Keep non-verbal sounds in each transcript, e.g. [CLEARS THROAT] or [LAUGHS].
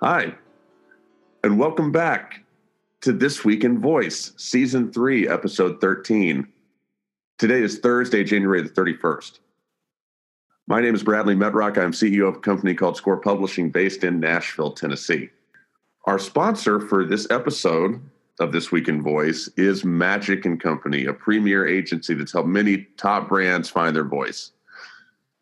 Hi, and welcome back to This Week in Voice, Season 3, Episode 13. Today is Thursday, January the 31st. My name is Bradley Metrock. I'm CEO of a company called Score Publishing based in Nashville, Tennessee. Our sponsor for this episode of This Week in Voice is Magic and Company, a premier agency that's helped many top brands find their voice.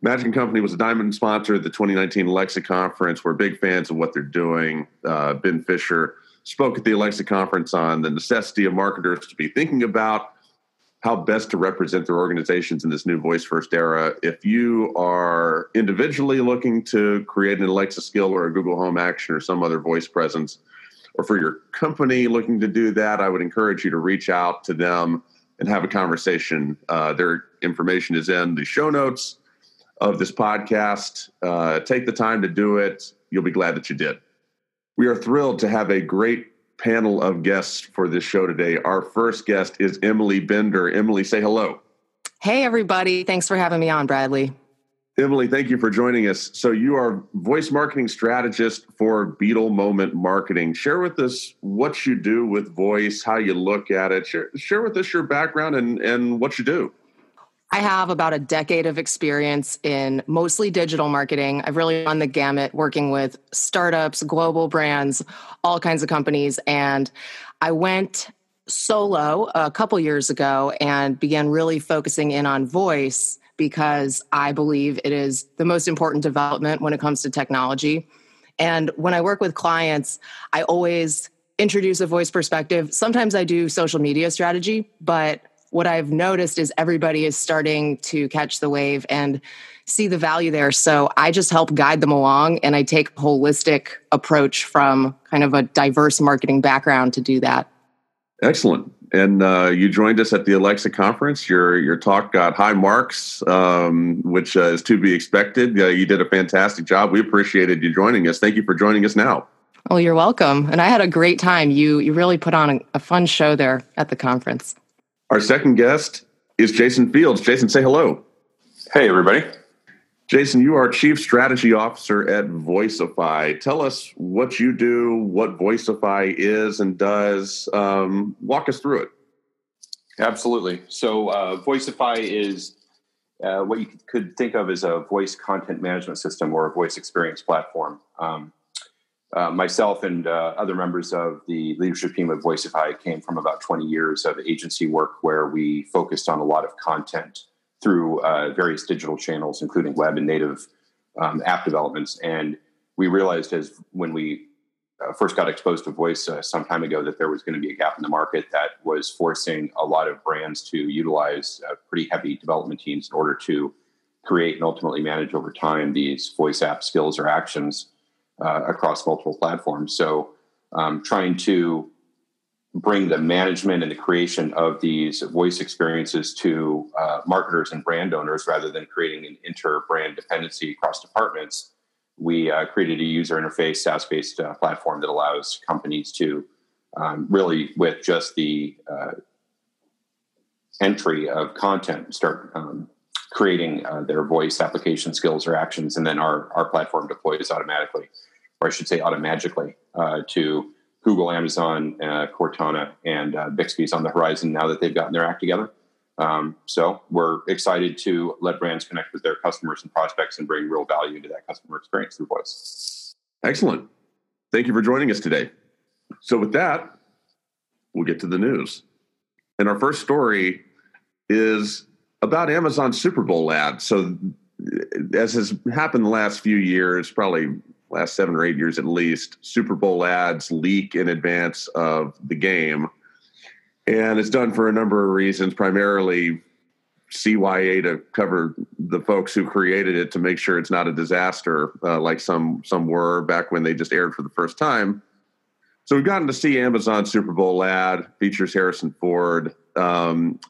Magic and Company was a diamond sponsor at the 2019 Alexa conference. We're big fans of what they're doing. Uh, ben Fisher spoke at the Alexa conference on the necessity of marketers to be thinking about how best to represent their organizations in this new voice first era. If you are individually looking to create an Alexa skill or a Google Home action or some other voice presence, or for your company looking to do that, I would encourage you to reach out to them and have a conversation. Uh, their information is in the show notes of this podcast. Uh, take the time to do it. You'll be glad that you did. We are thrilled to have a great panel of guests for this show today. Our first guest is Emily Binder. Emily, say hello. Hey, everybody. Thanks for having me on, Bradley. Emily, thank you for joining us. So, you are voice marketing strategist for Beetle Moment Marketing. Share with us what you do with voice, how you look at it. Share, share with us your background and, and what you do. I have about a decade of experience in mostly digital marketing. I've really run the gamut working with startups, global brands, all kinds of companies. And I went solo a couple years ago and began really focusing in on voice because I believe it is the most important development when it comes to technology. And when I work with clients, I always introduce a voice perspective. Sometimes I do social media strategy, but what I've noticed is everybody is starting to catch the wave and see the value there. So I just help guide them along and I take a holistic approach from kind of a diverse marketing background to do that. Excellent. And uh, you joined us at the Alexa conference. Your your talk got high marks, um, which uh, is to be expected. Uh, you did a fantastic job. We appreciated you joining us. Thank you for joining us now. Oh, you're welcome. And I had a great time. You you really put on a, a fun show there at the conference. Our second guest is Jason Fields. Jason, say hello. Hey, everybody. Jason, you are Chief Strategy Officer at Voicify. Tell us what you do, what Voicify is and does. Um, walk us through it. Absolutely. So, uh, Voicify is uh, what you could think of as a voice content management system or a voice experience platform. Um, uh, myself and uh, other members of the leadership team of Voicify came from about 20 years of agency work where we focused on a lot of content through uh, various digital channels, including web and native um, app developments. And we realized as when we uh, first got exposed to voice uh, some time ago that there was going to be a gap in the market that was forcing a lot of brands to utilize pretty heavy development teams in order to create and ultimately manage over time these voice app skills or actions uh, across multiple platforms. So, um, trying to bring the management and the creation of these voice experiences to uh, marketers and brand owners rather than creating an inter brand dependency across departments, we uh, created a user interface SaaS based uh, platform that allows companies to um, really, with just the uh, entry of content, start um, creating uh, their voice application skills or actions, and then our, our platform deploys automatically or I should say automagically, uh, to Google, Amazon, uh, Cortana, and uh, Bixby's on the horizon now that they've gotten their act together. Um, so we're excited to let brands connect with their customers and prospects and bring real value to that customer experience through voice. Excellent. Thank you for joining us today. So with that, we'll get to the news. And our first story is about Amazon Super Bowl ad. So as has happened the last few years, probably last seven or eight years at least, Super Bowl ads leak in advance of the game. And it's done for a number of reasons, primarily CYA to cover the folks who created it to make sure it's not a disaster uh, like some some were back when they just aired for the first time. So we've gotten to see Amazon Super Bowl ad features Harrison Ford. Um,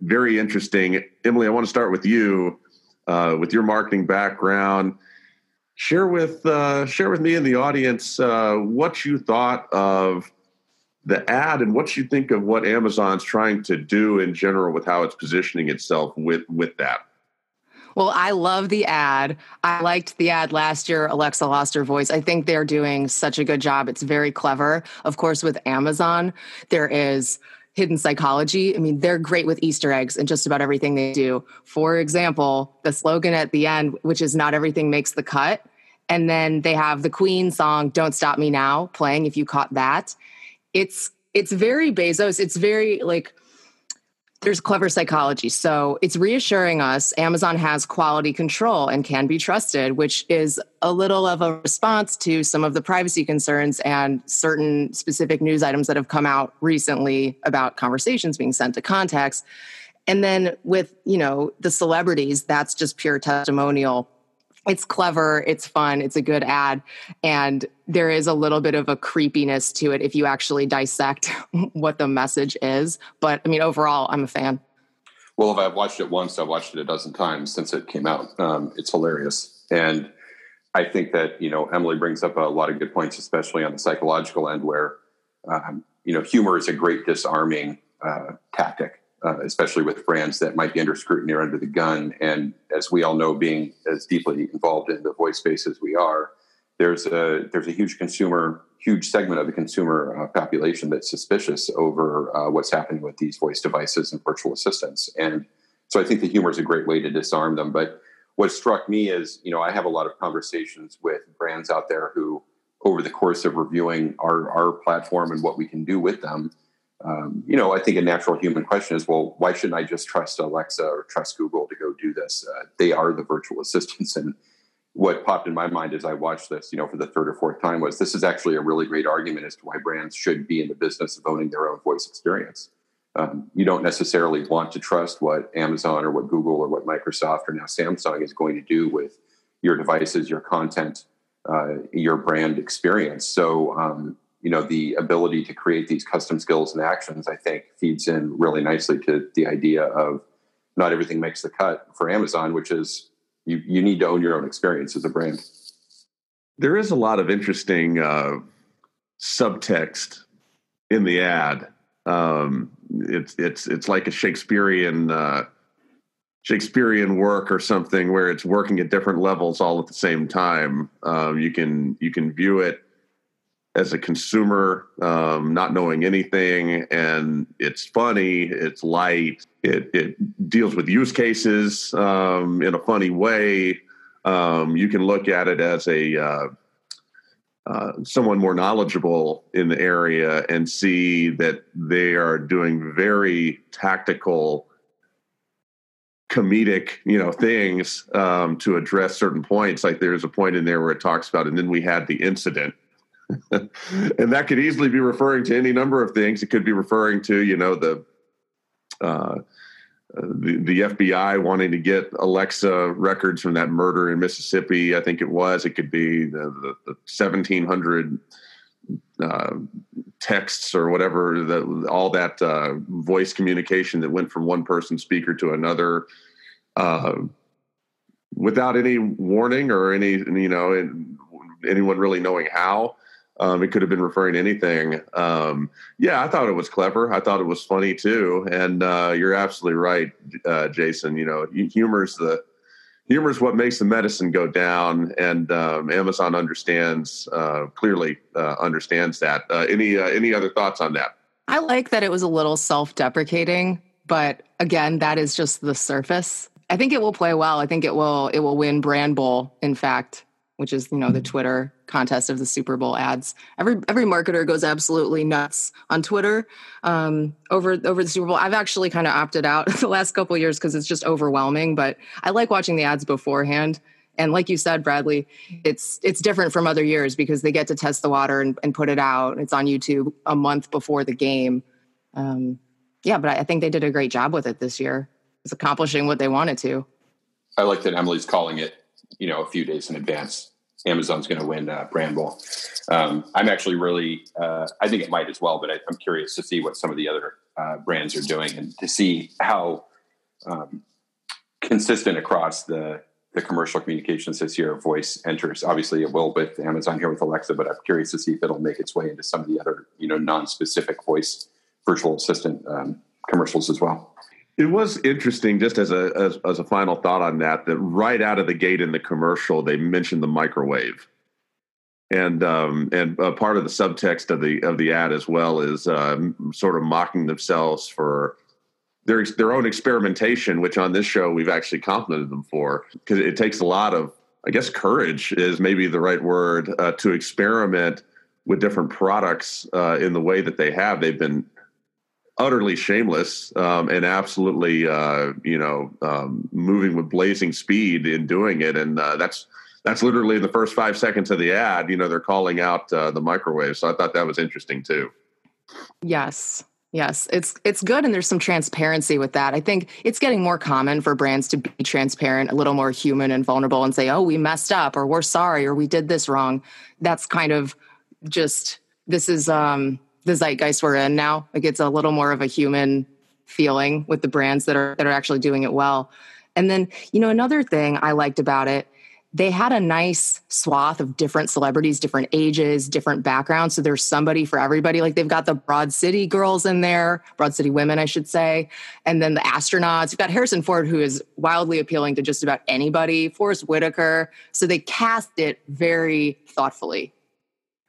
very interesting, Emily. I want to start with you uh, with your marketing background share with uh, share with me and the audience uh, what you thought of the ad and what you think of what Amazon's trying to do in general with how it's positioning itself with with that. Well, I love the ad. I liked the ad last year. Alexa lost her voice. I think they're doing such a good job. It's very clever. Of course, with Amazon, there is hidden psychology. I mean, they're great with Easter eggs and just about everything they do. For example, the slogan at the end, which is not everything makes the cut. And then they have the Queen song, Don't Stop Me Now, playing if you caught that. It's it's very Bezos. It's very like there's clever psychology. So it's reassuring us Amazon has quality control and can be trusted, which is a little of a response to some of the privacy concerns and certain specific news items that have come out recently about conversations being sent to contacts. And then with, you know, the celebrities, that's just pure testimonial it's clever, it's fun, it's a good ad, and there is a little bit of a creepiness to it if you actually dissect [LAUGHS] what the message is. But I mean, overall, I'm a fan. Well, if I've watched it once, I've watched it a dozen times since it came out. Um, it's hilarious, and I think that you know Emily brings up a lot of good points, especially on the psychological end, where um, you know humor is a great disarming uh, tactic uh, especially with brands that might be under scrutiny or under the gun. And as we all know, being as deeply involved in the voice space as we are, there's a there's a huge consumer, huge segment of the consumer uh, population that's suspicious over uh, what's happening with these voice devices and virtual assistants. And so I think the humor is a great way to disarm them. But what struck me is, you know, I have a lot of conversations with brands out there who, over the course of reviewing our our platform and what we can do with them um, you know, I think a natural human question is, well, why shouldn't I just trust Alexa or trust Google to go do this? Uh, they are the virtual [LAUGHS] assistants. And what popped in my mind as I watched this, you know, for the third or fourth time was this is actually a really great argument as to why brands should be in the business of owning their own voice experience. Um, you don't necessarily want to trust what Amazon or what Google or what Microsoft or now Samsung is going to do with your devices, your content, uh, your brand experience. So, um, you know the ability to create these custom skills and actions i think feeds in really nicely to the idea of not everything makes the cut for amazon which is you, you need to own your own experience as a brand there is a lot of interesting uh, subtext in the ad um, it's it's it's like a shakespearean uh, Shakespearean work or something where it's working at different levels all at the same time. Um, you can you can view it as a consumer, um, not knowing anything, and it's funny, it's light, it, it deals with use cases um, in a funny way. Um, you can look at it as a uh, uh, someone more knowledgeable in the area and see that they are doing very tactical comedic you know things um, to address certain points like there's a point in there where it talks about and then we had the incident [LAUGHS] and that could easily be referring to any number of things. It could be referring to, you know, the uh, the, the FBI wanting to get Alexa records from that murder in Mississippi. I think it was. It could be the, the, the 1700 uh, texts or whatever, the, all that uh, voice communication that went from one person speaker to another uh, without any warning or any, you know, anyone really knowing how. Um, it could have been referring to anything. Um, yeah, I thought it was clever. I thought it was funny too. And uh, you're absolutely right, uh, Jason. You know, humor's the humor's what makes the medicine go down, and um, Amazon understands uh, clearly uh, understands that. Uh, any uh, any other thoughts on that? I like that it was a little self-deprecating, but again, that is just the surface. I think it will play well. I think it will it will win Brand Bowl. In fact, which is you know the Twitter contest of the Super Bowl ads. Every every marketer goes absolutely nuts on Twitter um, over over the Super Bowl. I've actually kind of opted out [LAUGHS] the last couple years because it's just overwhelming. But I like watching the ads beforehand. And like you said, Bradley, it's it's different from other years because they get to test the water and, and put it out. It's on YouTube a month before the game. Um, yeah, but I think they did a great job with it this year. It's accomplishing what they wanted to. I like that Emily's calling it, you know, a few days in advance Amazon's going to win uh, Brand Bowl. Um, I'm actually really, uh, I think it might as well, but I, am curious to see what some of the other uh, brands are doing and to see how um, consistent across the the commercial communications this year voice enters. Obviously, it will with Amazon here with Alexa, but I'm curious to see if it'll make its way into some of the other, you know, non-specific voice virtual assistant um, commercials as well. It was interesting, just as a as, as, a final thought on that, that right out of the gate in the commercial, they mentioned the microwave, and um, and part of the subtext of the of the ad as well is um, sort of mocking themselves for their their own experimentation, which on this show we've actually complimented them for, because it takes a lot of, I guess, courage is maybe the right word uh, to experiment with different products uh, in the way that they have. They've been utterly shameless um, and absolutely, uh, you know, um, moving with blazing speed in doing it. And uh, that's that's literally in the first five seconds of the ad. You know, they're calling out uh, the microwave. So I thought that was interesting too. Yes. Yes, it's it's good and there's some transparency with that. I think it's getting more common for brands to be transparent, a little more human and vulnerable and say, "Oh, we messed up or we're sorry or we did this wrong." That's kind of just this is um the zeitgeist we're in now. Like it's a little more of a human feeling with the brands that are that are actually doing it well. And then, you know, another thing I liked about it, they had a nice swath of different celebrities, different ages, different backgrounds. So there's somebody for everybody. Like they've got the Broad City girls in there, Broad City women, I should say. And then the astronauts. You've got Harrison Ford, who is wildly appealing to just about anybody, Forest Whitaker. So they cast it very thoughtfully.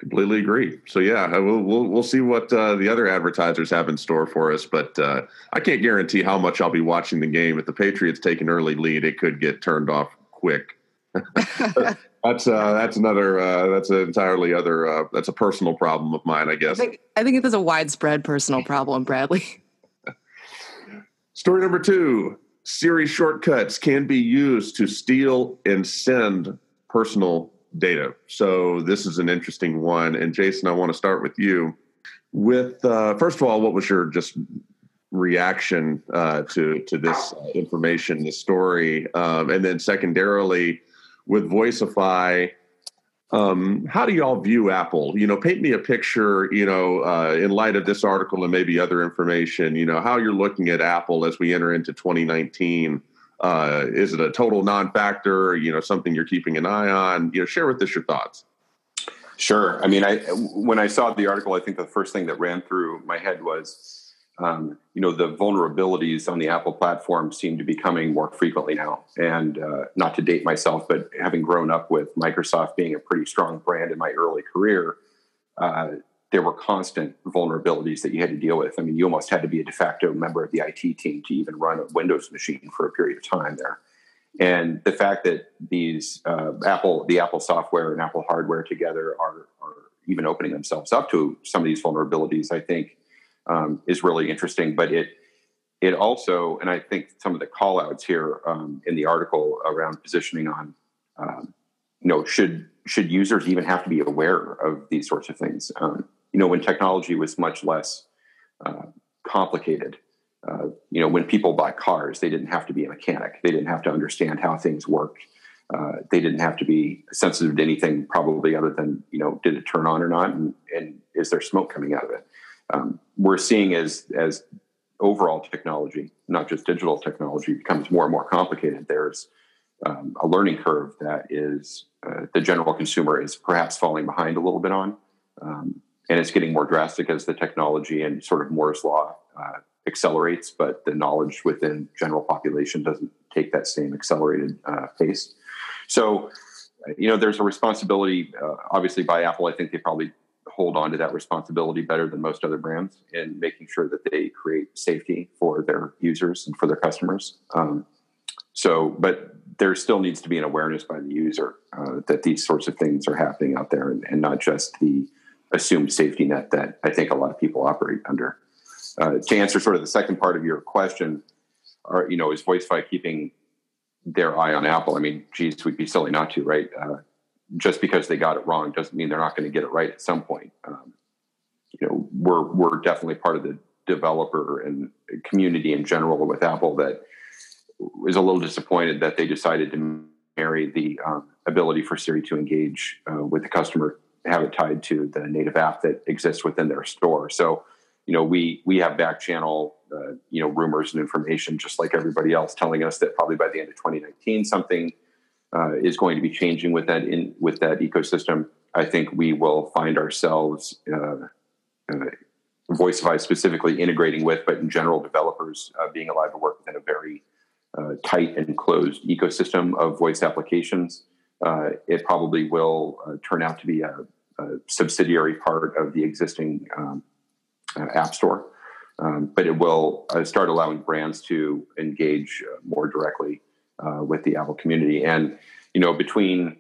Completely agree. So yeah, we'll we'll, we'll see what uh, the other advertisers have in store for us, but uh, I can't guarantee how much I'll be watching the game. If the Patriots take an early lead, it could get turned off quick. [LAUGHS] [LAUGHS] that's uh, that's another uh, that's an entirely other uh, that's a personal problem of mine, I guess. I think, I think it is a widespread personal problem, Bradley. [LAUGHS] Story number two: Siri shortcuts can be used to steal and send personal data. So this is an interesting one. And Jason, I want to start with you. With uh, first of all, what was your just reaction uh, to to this information, this story, um, and then secondarily, with Voicify? um, how do y'all view Apple? You know, paint me a picture. You know, uh, in light of this article and maybe other information. You know, how you're looking at Apple as we enter into 2019. Uh, is it a total non-factor? You know, something you're keeping an eye on? You know, share with us your thoughts. Sure. I mean, I when I saw the article, I think the first thing that ran through my head was, um, you know, the vulnerabilities on the Apple platform seem to be coming more frequently now. And uh, not to date myself, but having grown up with Microsoft being a pretty strong brand in my early career, uh, there were constant vulnerabilities that you had to deal with. I mean, you almost had to be a de facto member of the IT team to even run a Windows machine for a period of time there. And the fact that these uh, Apple, the Apple software and Apple hardware together are, are, even opening themselves up to some of these vulnerabilities, I think, um, is really interesting. But it it also, and I think some of the callouts here um, in the article around positioning on, um, you know, should should users even have to be aware of these sorts of things? Um, you know, when technology was much less uh, complicated. Uh, you know, when people bought cars, they didn't have to be a mechanic. They didn't have to understand how things worked. Uh, they didn't have to be sensitive to anything, probably other than you know, did it turn on or not, and, and is there smoke coming out of it? Um, we're seeing as as overall technology, not just digital technology, becomes more and more complicated. There's um, a learning curve that is uh, the general consumer is perhaps falling behind a little bit on. Um, and it's getting more drastic as the technology and sort of Moore's law uh, accelerates, but the knowledge within general population doesn't take that same accelerated uh, pace. So, you know, there's a responsibility, uh, obviously, by Apple. I think they probably hold on to that responsibility better than most other brands in making sure that they create safety for their users and for their customers. Um, so, but there still needs to be an awareness by the user uh, that these sorts of things are happening out there, and, and not just the assumed safety net that I think a lot of people operate under. Uh, to answer sort of the second part of your question, are you know is Voicify keeping their eye on Apple? I mean, geez, we'd be silly not to, right? Uh, just because they got it wrong doesn't mean they're not going to get it right at some point. Um, you know, we're we're definitely part of the developer and community in general with Apple that is a little disappointed that they decided to marry the um, ability for Siri to engage uh, with the customer have it tied to the native app that exists within their store. So, you know, we we have back channel, uh, you know, rumors and information just like everybody else, telling us that probably by the end of 2019 something uh, is going to be changing with that in with that ecosystem. I think we will find ourselves uh, uh Voicify specifically integrating with, but in general, developers uh, being allowed to work within a very uh, tight and closed ecosystem of voice applications. Uh, it probably will uh, turn out to be a, a, subsidiary part of the existing um, uh, App Store, um, but it will uh, start allowing brands to engage more directly with the Apple community. And you know, between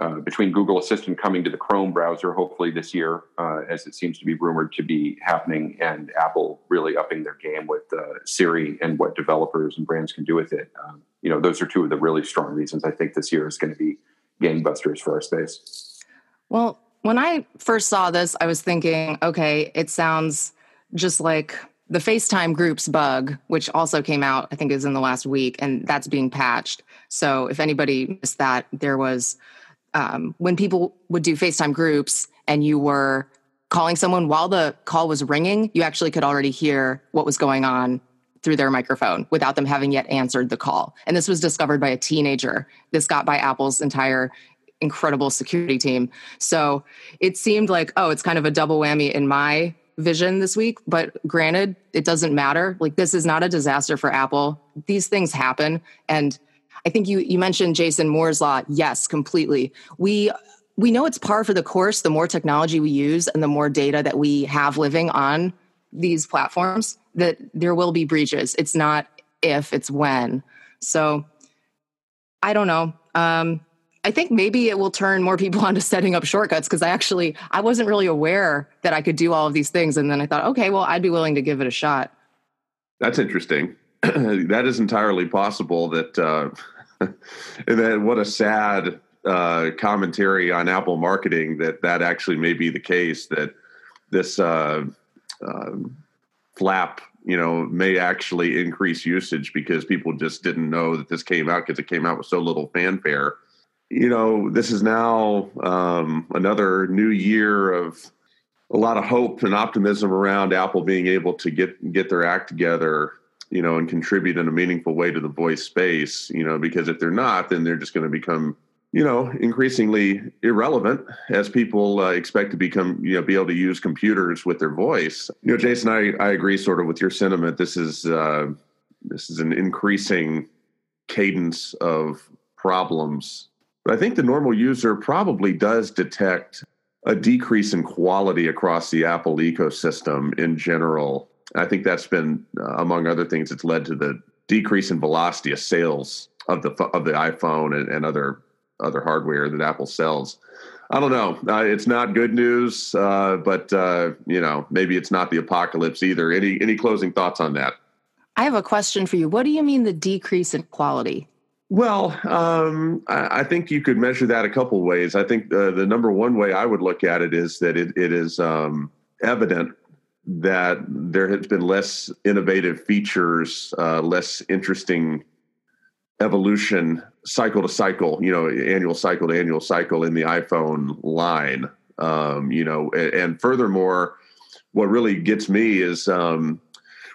uh, between Google Assistant coming to the Chrome browser hopefully this year, uh, as it seems to be rumored to be happening, and Apple really upping their game with uh, Siri and what developers and brands can do with it. Um, you know, those are two of the really strong reasons I think this year is going to be gangbusters for our space. Well, when I first saw this, I was thinking, okay, it sounds just like the FaceTime groups bug, which also came out, I think is in the last week, and that's being patched. So if anybody missed that, there was um, when people would do FaceTime groups and you were calling someone while the call was ringing, you actually could already hear what was going on through their microphone without them having yet answered the call. And this was discovered by a teenager. This got by Apple's entire incredible security team. So it seemed like, oh, it's kind of a double whammy in my vision this week. But granted, it doesn't matter. Like, this is not a disaster for Apple. These things happen. And I think you you mentioned Jason Moore's law. Yes, completely. We we know it's par for the course. The more technology we use and the more data that we have living on these platforms, that there will be breaches. It's not if, it's when. So I don't know. Um, I think maybe it will turn more people [LAUGHS] onto setting up shortcuts because I actually I wasn't really aware that I could do all of these things, and then I thought, okay, well, I'd be willing to give it a shot. That's interesting. [CLEARS THROAT] that is entirely possible. That uh, [LAUGHS] and then what a sad uh, commentary on Apple marketing that that actually may be the case. That this uh, um, flap, you know, may actually increase usage because people just didn't know that this came out because it came out with so little fanfare. You know, this is now um, another new year of a lot of hope and optimism around Apple being able to get get their act together you know, and contribute in a meaningful way to the voice space, you know, because if they're not, then they're just going to become, you know, increasingly irrelevant as people uh, expect to become, you know, be able to use computers with their voice. You know, Jason, I, I agree sort of with your sentiment. This is, uh, this is an increasing cadence of problems. But I think the normal user probably does detect a decrease in quality across the Apple ecosystem in general I think that's been, uh, among other things, it's led to the decrease in velocity of sales of the of the iPhone and, and other other hardware that Apple sells. I don't know. Uh, it's not good news, uh, but uh, you know, maybe it's not the apocalypse either. Any any closing thoughts on that? I have a question for you. What do you mean the decrease in quality? Well, um, I, I, think you could measure that a couple ways. I think uh, the number one way I would look at it is that it, it is um, evident that there has been less innovative features, uh, less interesting evolution cycle to cycle, you know, annual cycle to annual cycle in the iPhone line. Um, you know, and, and, furthermore, what really gets me is, um,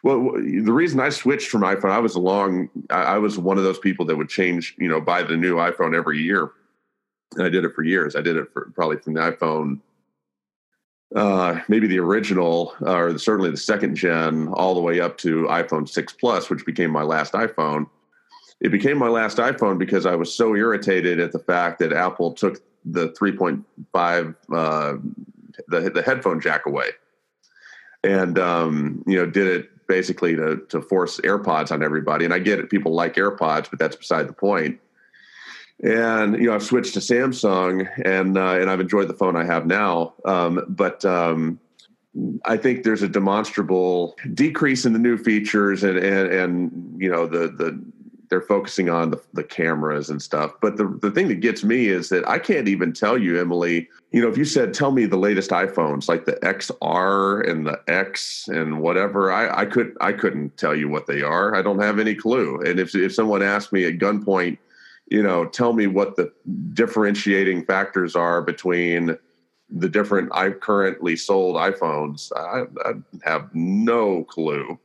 well, the reason I switched from iPhone, I was along, I, I was one of those people that would change, you know, buy the new iPhone every year. And I did it for years. I did it for probably from the iPhone uh, maybe the original or certainly the second gen all the way up to iphone 6 plus which became my last iphone it became my last iphone because i was so irritated at the fact that apple took the 3.5 uh, the, the headphone jack away and um, you know did it basically to, to force airpods on everybody and i get it people like airpods but that's beside the point. and you know I've switched to Samsung and uh, and I've enjoyed the phone I have now. Um, but um, I think there's a demonstrable decrease in the new features and and, and you know the the they're focusing on the, the cameras and stuff. But the the thing that gets me is that I can't even tell you, Emily. You know, if you said tell me the latest iPhones, like the XR and the X and whatever, I, I could I couldn't tell you what they are. I don't have any clue. And if if someone asked me at gunpoint you know, tell me what the differentiating factors are between the different I currently sold iPhones. I, I have no clue.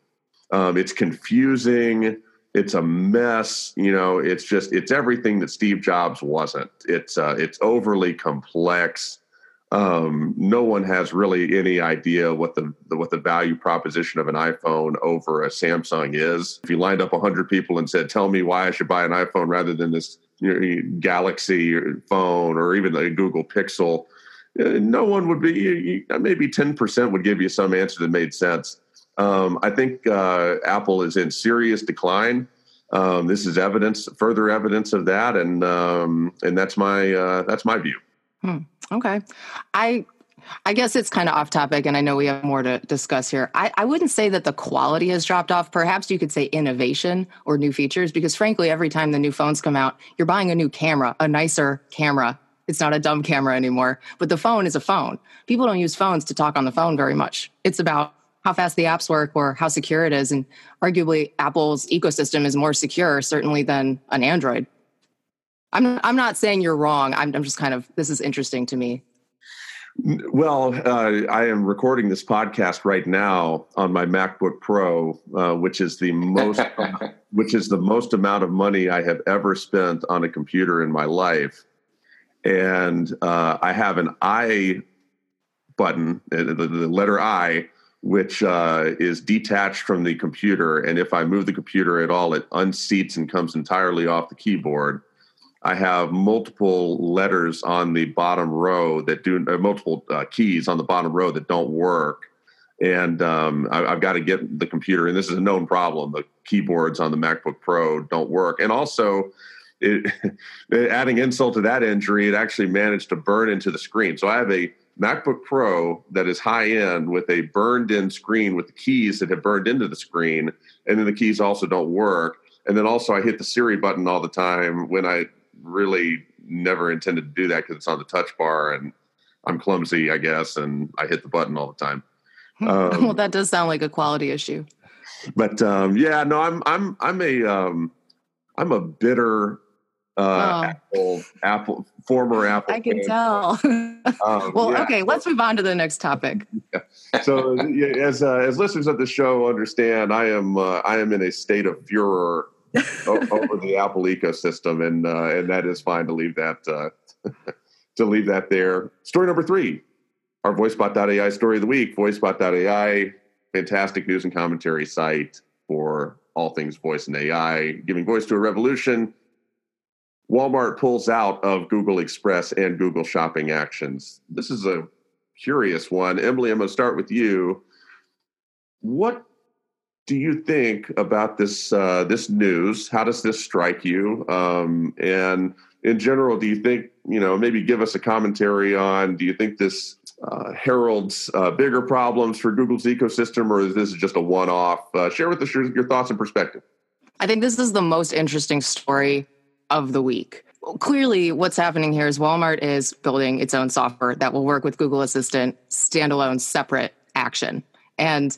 Um, it's confusing. It's a mess. You know, it's just it's everything that Steve Jobs wasn't. It's uh, it's overly complex. um, no one has really any idea what the, the, what the value proposition of an iPhone over a Samsung is. If you lined up hundred people and said, "Tell me why I should buy an iPhone rather than this you know, Galaxy phone or even a Google Pixel," uh, no one would be. Maybe ten percent would give you some answer that made sense. Um, I think uh, Apple is in serious decline. Um, this is evidence, further evidence of that, and um, and that's my uh, that's my view. Hmm. Okay. I I guess it's kind of off topic, and I know we have more to discuss here. I, I wouldn't say that the quality has dropped off. Perhaps you could say innovation or new features, because frankly, every time the new phones come out, you're buying a new camera, a nicer camera. It's not a dumb camera anymore, but the phone is a phone. People don't use phones to talk on the phone very much. It's about how fast the apps work or how secure it is. And arguably, Apple's ecosystem is more secure, certainly, than an Android. I'm I'm not saying you're wrong. I'm I'm just kind of this is interesting to me. Well, uh, I am recording this podcast right now on my MacBook Pro, uh, which is the most [LAUGHS] which is the most amount of money I have ever spent on a computer in my life, and uh, I have an I button, uh, the, the letter I, which uh, is detached from the computer, and if I move the computer at all, it unseats and comes entirely off the keyboard I have multiple letters on the bottom row that do uh, multiple uh, keys on the bottom row that don't work. And um, I, have got to get the computer, and this is a known problem. The keyboards on the MacBook Pro don't work. And also, it, [LAUGHS] adding insult to that injury, it actually managed to burn into the screen. So I have a MacBook Pro that is high end with a burned in screen with the keys that have burned into the screen, and then the keys also don't work. And then also, I hit the Siri button all the time when I really never intended to do that because it's on the touch bar and I'm clumsy, I guess, and I hit the button all the time. Um, [LAUGHS] well, that does sound like a quality issue. But um, yeah, no, I'm I'm I'm a um, I'm a bitter uh, oh. Apple Apple former Apple. I can fan. tell. [LAUGHS] um, well, yeah. okay, let's move on to the next topic. [LAUGHS] Yeah. So, as uh, as listeners of the show understand, I am uh, I am in a state of furor [LAUGHS] over the Apple ecosystem, and uh, and that is fine to leave that uh, to leave that there. Story number three, our VoiceBot.ai story of the week. VoiceBot.ai, fantastic news and commentary site for all things voice and AI, giving voice to a revolution. Walmart pulls out of Google Express and Google Shopping Actions. This is a curious one. Emily, I'm going to start with you. What do you think about this uh, this news? How does this strike you? Um, and in general, do you think you know maybe give us a commentary on? Do you think this uh, heralds uh, bigger problems for Google's ecosystem, or is this just a one off? Uh, share with us your, your thoughts and perspective. I think this is the most interesting story of the week. clearly, what's happening here is Walmart is building its own software that will work with Google Assistant, standalone, separate action, and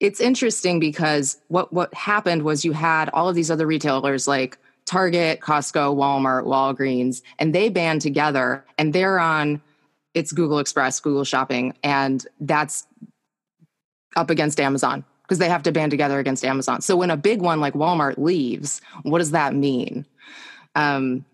it's interesting because what what happened was you had all of these other retailers like Target, Costco, Walmart, Walgreens, and they band together and they're on it's Google Express, Google Shopping, and that's up against Amazon because they have to band together against Amazon. So when a big one like Walmart leaves, what does that mean? Um,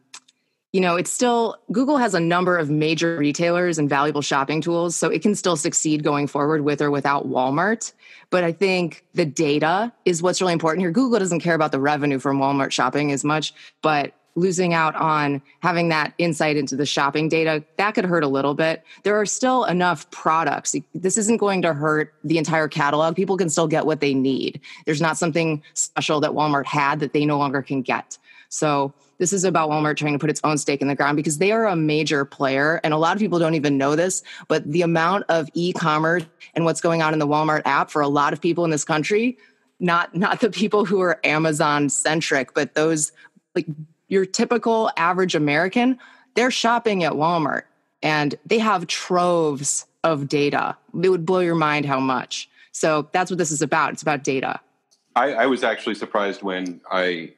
you know, it's still Google has a number of major retailers and valuable shopping tools, so it can still succeed going forward with or without Walmart. But I think the data is what's really important here. Google doesn't care about the revenue from Walmart shopping as much, but losing out on having that insight into the shopping data that could hurt a little bit. There are still enough products. This isn't going to hurt the entire catalog. People can still get what they need. There's not something special that walmart had that they no longer can get. So this is about Walmart trying to put its own stake in the ground because they are a major player. And a lot of people don't even know this, but the amount of e commerce and what's going on in the Walmart app for a lot of people in this country, not, not the people who are Amazon centric, but those like your typical average American, they're shopping at Walmart and they have troves of data. It would blow your mind how much. So that's what this is about. It's about data. I, I was actually surprised when I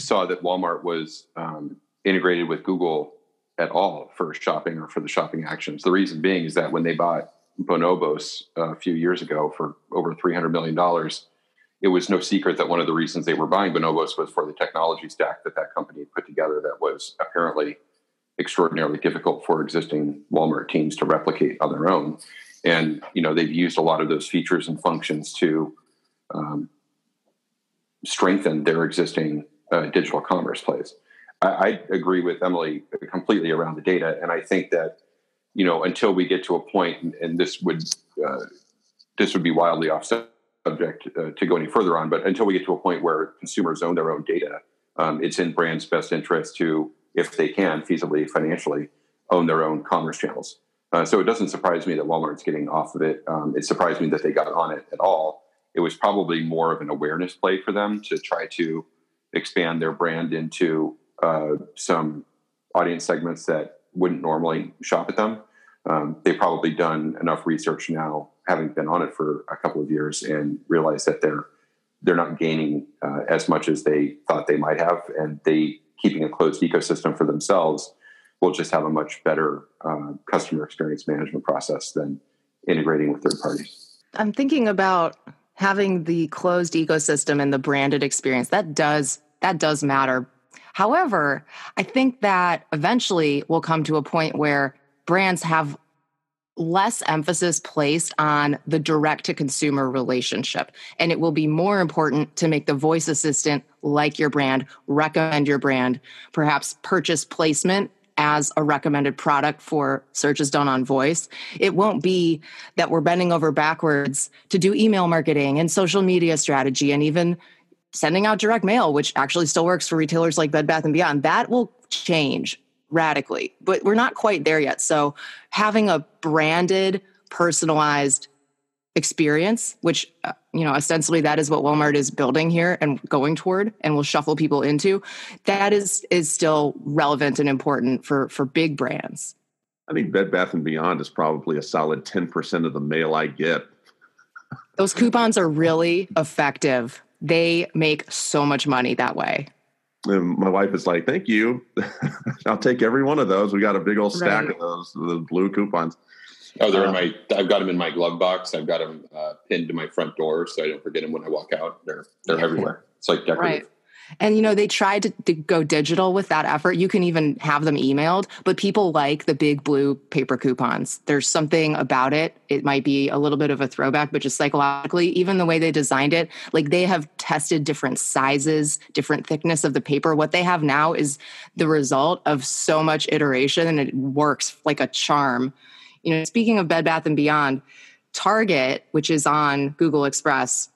saw that Walmart was um, integrated with Google at all for shopping or for the shopping actions. The reason being is that when they bought Bonobos a few years ago for over $300 million, it was no secret that one of the reasons they were buying Bonobos was for the technology stack that that company put together that was apparently extraordinarily difficult for existing Walmart teams to replicate on their own. And you know they've used a lot of those features and functions to um, strengthen their existing uh, digital commerce plays. I, I, agree with Emily completely around the data, and I think that you know until we get to a point, and, and this would uh, this would be wildly off subject uh, to go any further on, but until we get to a point where consumers own their own data, um, it's in brands' best interest to, if they can, feasibly financially, own their own commerce channels. Uh, so it doesn't surprise me that Walmart's getting off of it. Um, it surprised me that they got on it at all. It was probably more of an awareness play for them to try to expand their brand into uh, some audience segments that wouldn't normally shop at them. Um, they've probably done enough research now, having been on it for a couple of years, and realize that they're they're not gaining uh, as much as they thought they might have, and they keeping a closed ecosystem for themselves will just have a much better uh, customer experience management process than integrating with third parties. I'm thinking about having the closed ecosystem and the branded experience. That does that does matter. However, I think that eventually we'll come to a point where brands have less emphasis placed on the direct to consumer relationship. And it will be more important to make the voice assistant like your brand, recommend your brand, perhaps purchase placement as a recommended product for searches done on voice. It won't be that we're bending over backwards to do email marketing and social media strategy and even sending out direct mail, which actually still works for retailers like Bed Bath and Beyond. That will change radically, but we're not quite there yet. So having a branded, personalized experience, which uh, you know ostensibly that is what Walmart is building here and going toward, and will shuffle people into, that is is still relevant and important for for big brands. I think Bed Bath and Beyond is probably a solid ten percent of the mail I get. Those coupons are really effective. They make so much money that way. And my wife is like, "Thank you. [LAUGHS] I'll take every one of those. We got a big old stack right. of those, the blue coupons." Oh, they're uh, in my. I've got them in my glove box. I've got them uh, pinned to my front door, so I don't forget them when I walk out. They're they're everywhere. It's like decorative. Right. And you know, they tried to, to, go digital with that effort. You can even have them emailed, but people like the big blue paper coupons. There's something about it. It might be a little bit of a throwback, but just psychologically, even the way they designed it, like they have tested different sizes, different thickness of the paper. What they have now is the result of so much iteration and it works like a charm. You know, speaking of Bed Bath and Beyond, Target, which is on Google Express,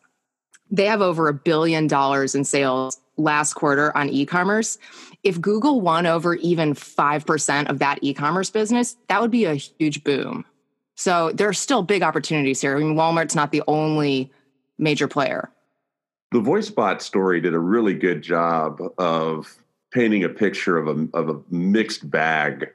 they have over a billion dollars in sales last quarter on e-commerce. If google won over even 5% of that e-commerce business that would be a huge boom. So there are still big opportunities here. I mean walmart's not the only major player. The voicebot story did a really good job of painting a picture of a, of a mixed bag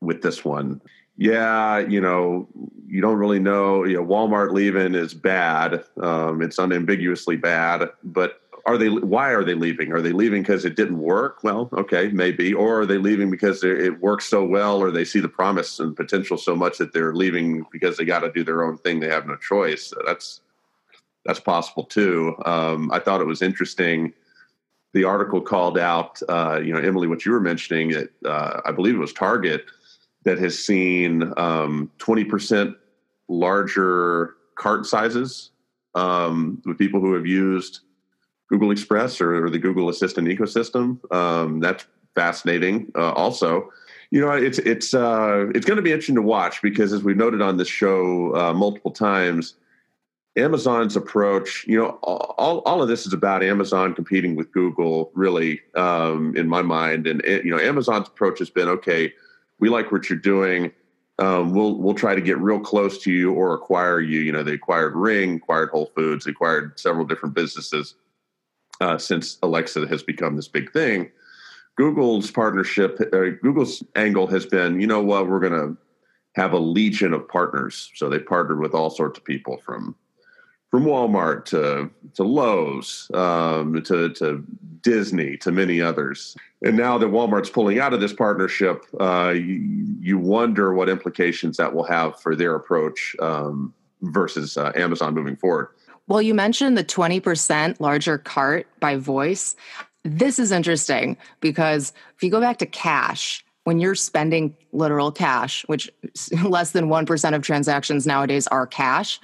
with this one yeah, you know, you don't really know. You know, Walmart leaving is bad. Um, it's unambiguously bad, but are they why are they leaving? Are they leaving because it didn't work? Well okay maybe. Or are they leaving because it works so well or they see the promise and potential so much that they're leaving because they got to do their own thing they have no choice. That's that's possible too. Um, i thought it was interesting. The article called out uh, you know emily what you were mentioning that uh, i believe it was target that has seen um, 20% larger cart sizes um, with people who have used Google Express or, or the Google Assistant ecosystem. Um, that's fascinating. Uh, also, you know, it's it's uh, it's going to be interesting to watch because, as we've noted on this show uh, multiple times, Amazon's approach. You know, all all of this is about Amazon competing with Google, really, um, in my mind. And you know, Amazon's approach has been okay. We like what you're doing. Um, we'll we'll try to get real close to you or acquire you. You know, they acquired Ring, acquired Whole Foods, acquired several different businesses uh, since Alexa has become this big thing. Google's partnership, uh, Google's angle has been, you know what, we're going to have a legion of partners. So they partnered with all sorts of people from from Walmart to to Lowe's um, to to Disney to many others. And now that Walmart's pulling out of this partnership, uh, you, you, wonder what implications that will have for their approach um, versus uh, Amazon moving forward. Well, you mentioned the 20% larger cart by voice. This is interesting because if you go back to cash, when you're spending literal cash, which [LAUGHS] less than 1% of transactions nowadays are cash,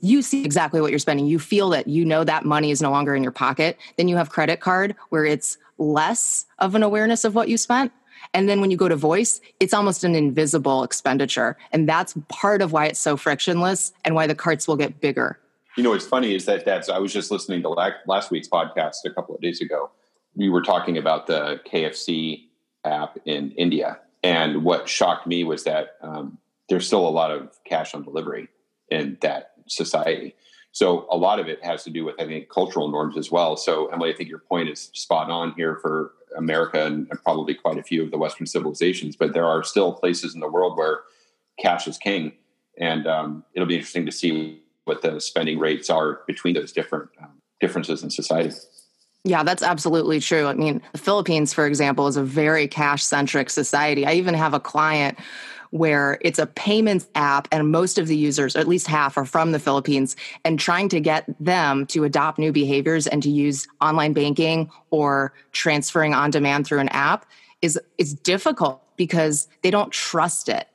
you see exactly what you're spending. You feel that you know that money is no longer in your pocket. Then you have credit card where it's less of an awareness of what you spent. And then when you go to voice, it's almost an invisible expenditure. And that's part of why it's so frictionless and why the carts will get bigger. You know, what's funny is that that's, I was just listening to last week's podcast a couple of days ago. We were talking about the KFC app in India. And what shocked me was that um, there's still a lot of cash on delivery in that society. So a lot of it has to do with, I think, cultural norms as well. So Emily, I think your point is spot on here for America and, and probably quite a few of the Western civilizations. But there are still places in the world where cash is king, and um, it'll be interesting to see what the spending rates are between those different um, differences in society. Yeah, that's absolutely true. I mean, the Philippines, for example, is a very cash centric society. I even have a client where it's a payments app and most of the users, at least half, are from the Philippines and trying to get them to adopt new behaviors and to use online banking or transferring on demand through an app is is difficult because they don't trust it.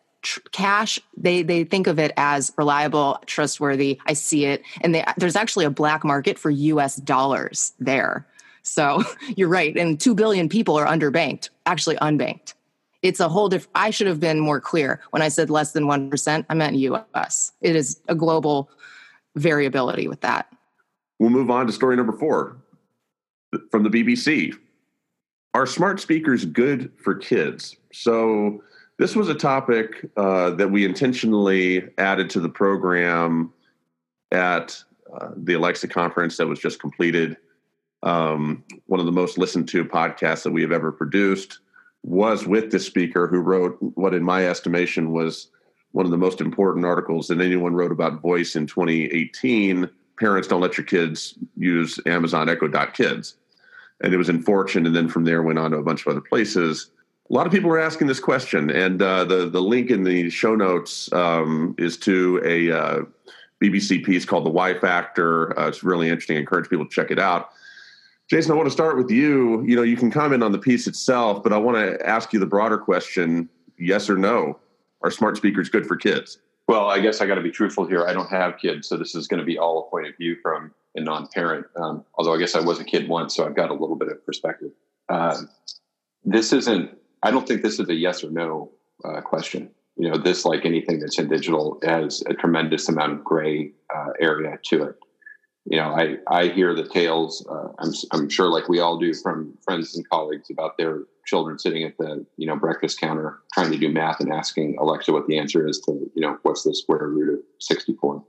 Cash they they think of it as reliable trustworthy. I see it. And they, there's actually a black market for us dollars there. So [LAUGHS] you're right. And 2 billion people are underbanked actually unbanked it's a whole different i should have been more clear. When i said less than 1% i meant us it is a global variability with that. We'll move on to story number four from the bbc are smart speakers good for kids? So this was a topic uh, that we intentionally added to the program at uh, the alexa conference that was just completed. Um, one of the most listened to podcasts that we have ever produced was with this speaker who wrote what, in my estimation, was one of the most important articles that anyone wrote about voice in 2018. Parents don't let your kids use Amazon Echo Dot Kids, and it was in Fortune, and then from there went on to a bunch of other places. A lot of people were asking this question, and uh, the the link in the show notes um, is to a uh, BBC piece called "The Why Factor." Uh, it's really interesting. I encourage people to check it out. Jason, I want to start with you. You know, you can comment on the piece itself, but I want to ask you the broader question: Yes or no? Are smart speakers good for kids? Well, I guess I got to be truthful here. I don't have kids, so this is going to be all a point of view from a non-parent. Um, although I guess I was a kid once, so I've got a little bit of perspective. Uh, this isn't. I don't think this is a yes or no uh, question. You know, this like anything that's in digital has a tremendous amount of gray uh, area to it you know, I, I hear the tales, uh, I'm, I'm sure like we all do from friends and colleagues about their children sitting at the, you know, breakfast counter trying to do math and asking Alexa what the answer is to, you know, what's the square root of 64.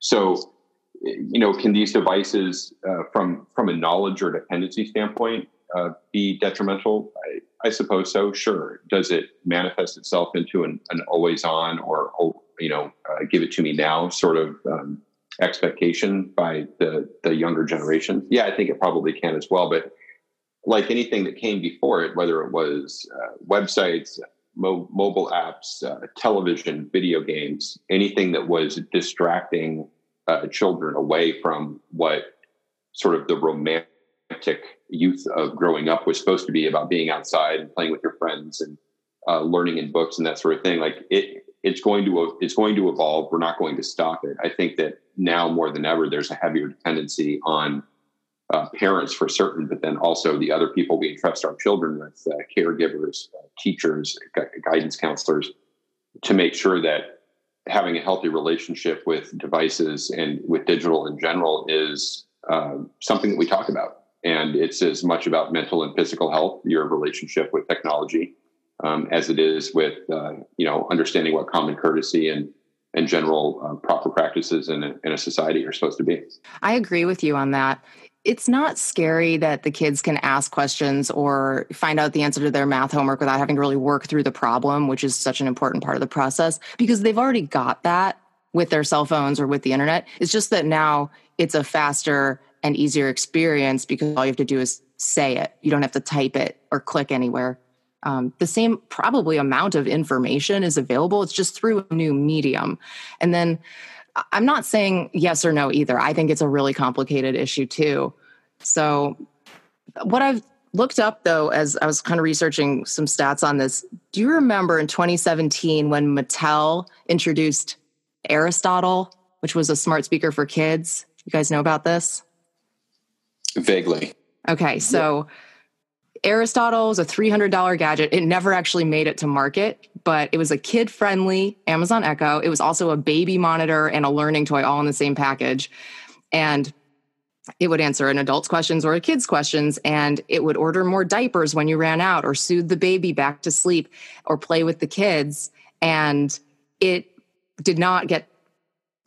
So, you know, can these devices uh, from, from a knowledge or dependency standpoint uh, be detrimental? I, I, suppose so. Sure. Does it manifest itself into an, an always on or, oh, you know, uh, give it to me now sort of um, expectation by the the younger generation. Yeah, I think it probably can as well. But like anything that came before it, whether it was uh, websites, mo- mobile apps, uh, television, video games, anything that was distracting uh, children away from what sort of the romantic youth of growing up was supposed to be about being outside and playing with your friends and uh, learning in books and that sort of thing. Like it, it's going to it's going to evolve. We're not going to stop it. I think that now more than ever, there's a heavier dependency on uh, parents for certain, but then also the other people we entrust our children with, uh, caregivers, uh, teachers, gu- guidance counselors, to make sure that having a healthy relationship with devices and with digital in general is um, something that we talk about. And it's as much about mental and physical health, your relationship with technology, um, as it is with uh, you know understanding what common courtesy and and general uh, proper practices in a, in a society are supposed to be. I agree with you on that. It's not scary that the kids can ask questions or find out the answer to their math homework without having to really work through the problem, which is such an important part of the process because they've already got that with their cell phones or with the internet. It's just that now it's a faster and easier experience because all you have to do is say it. You don't have to type it or click anywhere um, the same probably amount of information is available. It's just through a new medium. And then I'm not saying yes or no either. I think it's a really complicated issue too. So, what I've looked up though as I was kind of researching some stats on this. Do you remember in 2017 when Mattel introduced Aristotle, which was a smart speaker for kids? You guys know about this? Vaguely. Okay, so Aristotle is a $300 gadget. It never actually made it to market, but it was a kid friendly Amazon Echo. It was also a baby monitor and a learning toy all in the same package. And it would answer an adult's questions or a kid's questions, and it would order more diapers when you ran out, or soothe the baby back to sleep, or play with the kids. And it did not get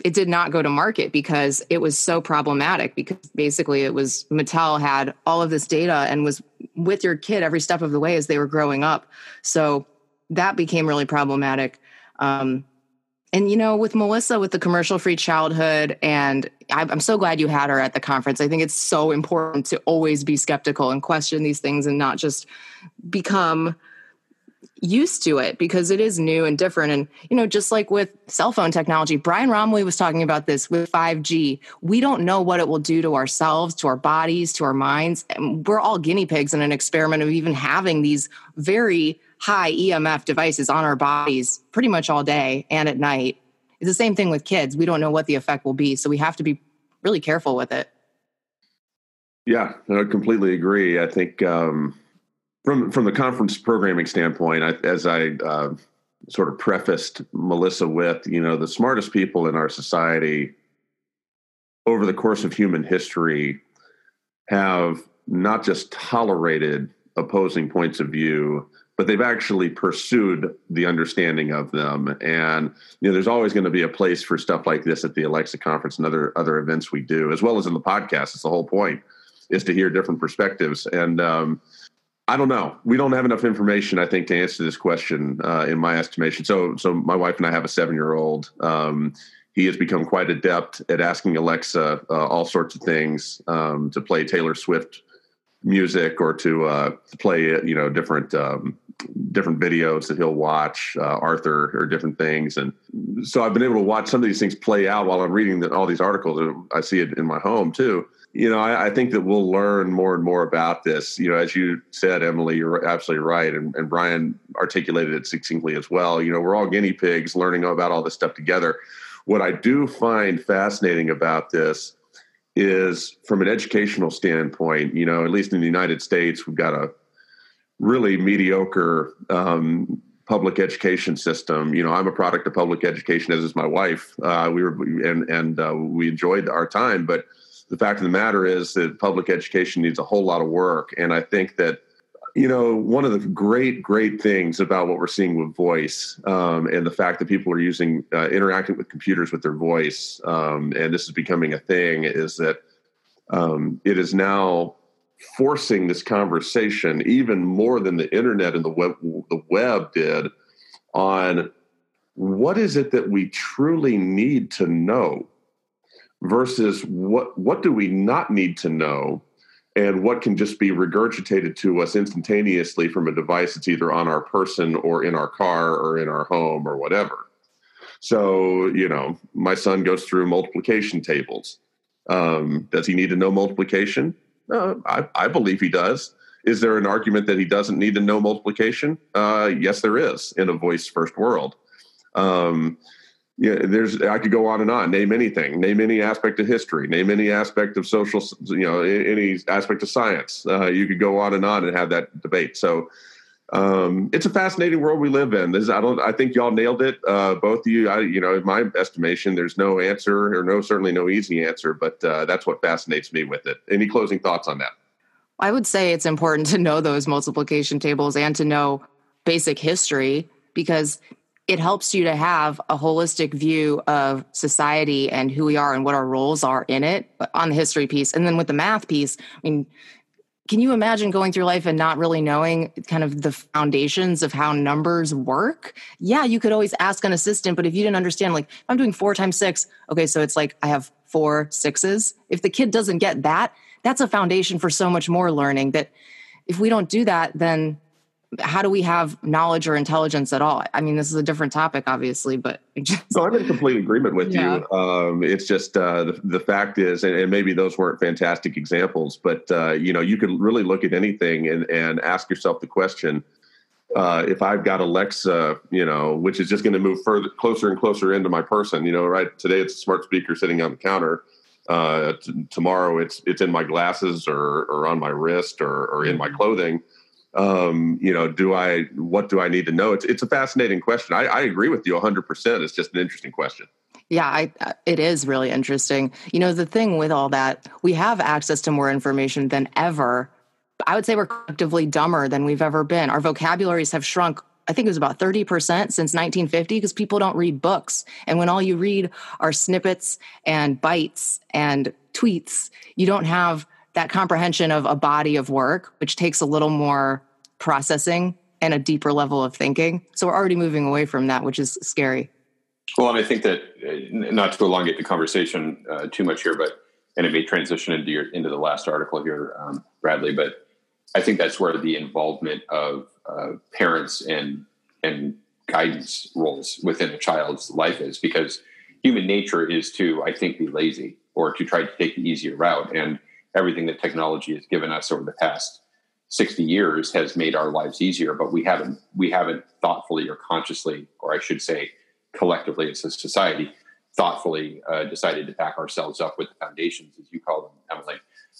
it did not go to market because it was so problematic because basically it was Mattel had all of this data and was with your kid every step of the way as they were growing up. So that became really problematic. Um, and you know, with Melissa, with the commercial free childhood, and I'm so glad you had her at the conference. I think it's so important to always be skeptical and question these things and not just become used to it because it is new and different. And, you know, just like with cell phone technology, Brian Roemmele was talking about this with 5G. We don't know what it will do to ourselves, to our bodies, to our minds. And we're all guinea pigs in an experiment of even having these very high EMF devices on our bodies pretty much all day and at night. It's the same thing with kids. We don't know what the effect will be. So we have to be really careful with it. Yeah, I completely agree. I think, um, from from the conference programming standpoint, I, as I uh, sort of prefaced Melissa with, you know, the smartest people in our society over the course of human history have not just tolerated opposing points of view, but they've actually pursued the understanding of them. And you know, there's always going to be a place for stuff like this at the Alexa conference and other other events we do, as well as in the podcast. It's the whole point is to hear different perspectives. And um, I don't know. We don't have enough information, I think, to answer this question, uh, in my estimation. So, so my wife and I have a seven-year-old. Um, he has become quite adept at asking Alexa uh, all sorts of things um, to play Taylor Swift music or to, uh, play, you know, different um, different videos that he'll watch, uh, Arthur or different things. And so I've been able to watch some of these things play out while I'm reading the, all these articles. I see it in my home too you know, I, I, think that we'll learn more and more about this. You know, as you said, Emily, you're absolutely right, and, and Brian articulated it succinctly as well. You know, we're all guinea pigs learning about all this stuff together. What I do find fascinating about this is, from an educational standpoint, you know, at least in the United States, we've got a really mediocre um, public education system. You know, I'm a product of public education, as is my wife. Uh, we were and and uh, we enjoyed our time, but the fact of the matter is that public education needs a whole lot of work. And I think that, you know, one of the great, great things about what we're seeing with voice um, and the fact that people are using, uh, interacting with computers with their voice, um, and this is becoming a thing, is that um, it is now forcing this conversation even more than the internet and the web, the web did on what is it that we truly need to know versus what what do we not need to know? And what can just be regurgitated to us instantaneously from a device that's either on our person or in our car or in our home or whatever. So you know my son goes through multiplication tables. Um, does he need to know multiplication? Uh, I, I, believe he does. Is there an argument that he doesn't need to know multiplication? Uh, yes there is in a voice first world. Um, yeah, there's I could go on and on. Name anything. Name any aspect of history. Name any aspect of social. You know, any aspect of science. Uh, you could go on and on and have that debate. So um, it's a fascinating world we live in. This, I don't. I think y'all nailed it. Uh, both of you. I, you know, in my estimation, there's no answer or no certainly no easy answer. But uh, that's what fascinates me with it. Any closing thoughts on that? I would say it's important to know those multiplication tables and to know basic history because it helps you to have a holistic view of society and who we are and what our roles are in it uh, on the history piece. And then with the math piece, I mean, can you imagine going through life and not really knowing kind of the foundations of how numbers work? Yeah, you could always ask an assistant, but if you didn't understand, like I'm doing four times six, okay, so it's like I have four sixes. If the kid doesn't get that, that's a foundation for so much more learning that if we don't do that, then how do we have knowledge or intelligence at all? I mean, this is a different topic, obviously, but just, no, I'm in complete agreement with yeah. you. Um, it's just uh, the, the fact is, and, and, maybe those weren't fantastic examples, but uh, you know, you can really look at anything and, and ask yourself the question: uh, if I've got Alexa, you know, which is just going to move further, closer and closer into my person, you know, right? Today it's a smart speaker sitting on the counter. Uh, t- tomorrow it's it's in my glasses or or on my wrist or or in my mm-hmm. clothing um, you know, do I, what do I need to know? It's, it's a fascinating question. I, I agree with you 100%. It's just an interesting question. Yeah, I, it is really interesting. You know, the thing with all that, we have access to more information than ever. I would say we're collectively dumber than we've ever been. Our vocabularies have shrunk I think it was about 30% since 1950 because people don't read books. And when all you read are snippets and bites and tweets, you don't have that comprehension of a body of work, which takes a little more processing and a deeper level of thinking. So we're already moving away from that, which is scary. Well, and I think that uh, not to elongate the conversation uh, too much here, but and it may transition into your into the last article here, um, Bradley. But I think that's where the involvement of uh, parents and and guidance roles within a child's life is, because human nature is to, I think, be lazy or to try to take the easier route. And everything that technology has given us over the past 60 years has made our lives easier but we haven't we haven't thoughtfully or consciously or i should say collectively as a society thoughtfully uh, decided to back ourselves up with the foundations as you call them emily.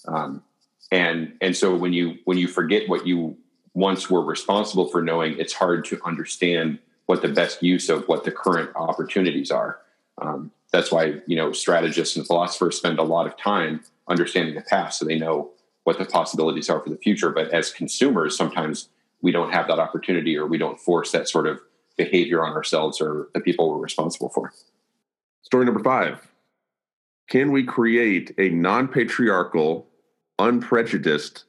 Um, and and so when you when you forget what you once were responsible for knowing it's hard to understand what the best use of what the current opportunities are. Um, that's why you know strategists and philosophers spend a lot of time understanding the past so they know what the possibilities are for the future. But as consumers, sometimes we don't have that opportunity or we don't force that sort of behavior on ourselves or the people we're responsible for. Story number five Can we create a non patriarchal, unprejudiced,